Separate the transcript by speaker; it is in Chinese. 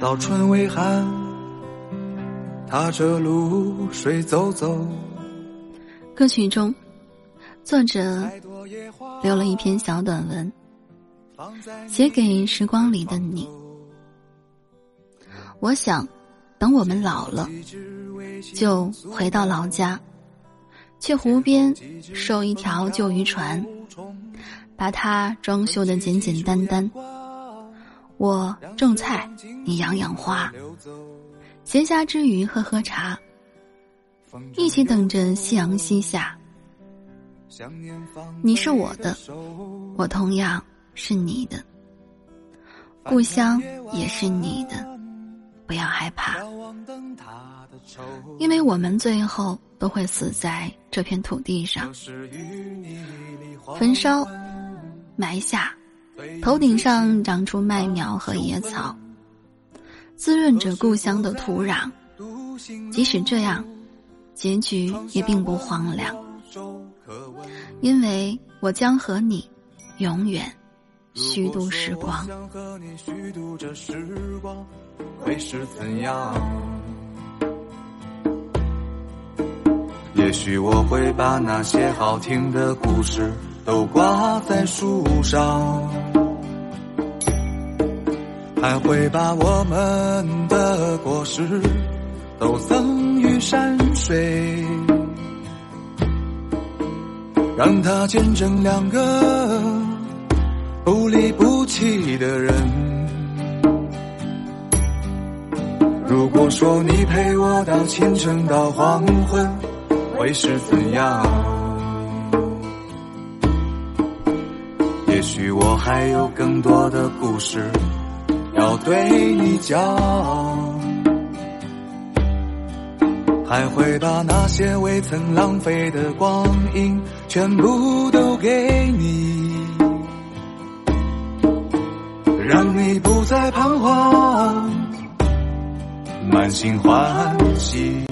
Speaker 1: 早春微寒，踏着露水走走。
Speaker 2: 歌曲中，作者留了一篇小短文，写给时光里的你。我想，等我们老了，就回到老家，去湖边收一条旧渔船，把它装修的简简单单。我种菜，你养养花，闲暇之余喝喝茶，一起等着夕阳西下。你是我的，我同样是你的，故乡也是你的，不要害怕，因为我们最后都会死在这片土地上，焚烧，埋下。头顶上长出麦苗和野草，滋润着故乡的土壤。即使这样，结局也并不荒凉，因为我将和你永远虚度时光。
Speaker 1: 会是怎样？也许我会把那些好听的故事都挂在树上。还会把我们的果实都赠予山水，让它见证两个不离不弃的人。如果说你陪我到清晨到黄昏，会是怎样？也许我还有更多的故事。要对你讲，还会把那些未曾浪费的光阴全部都给你，让你不再彷徨，满心欢喜。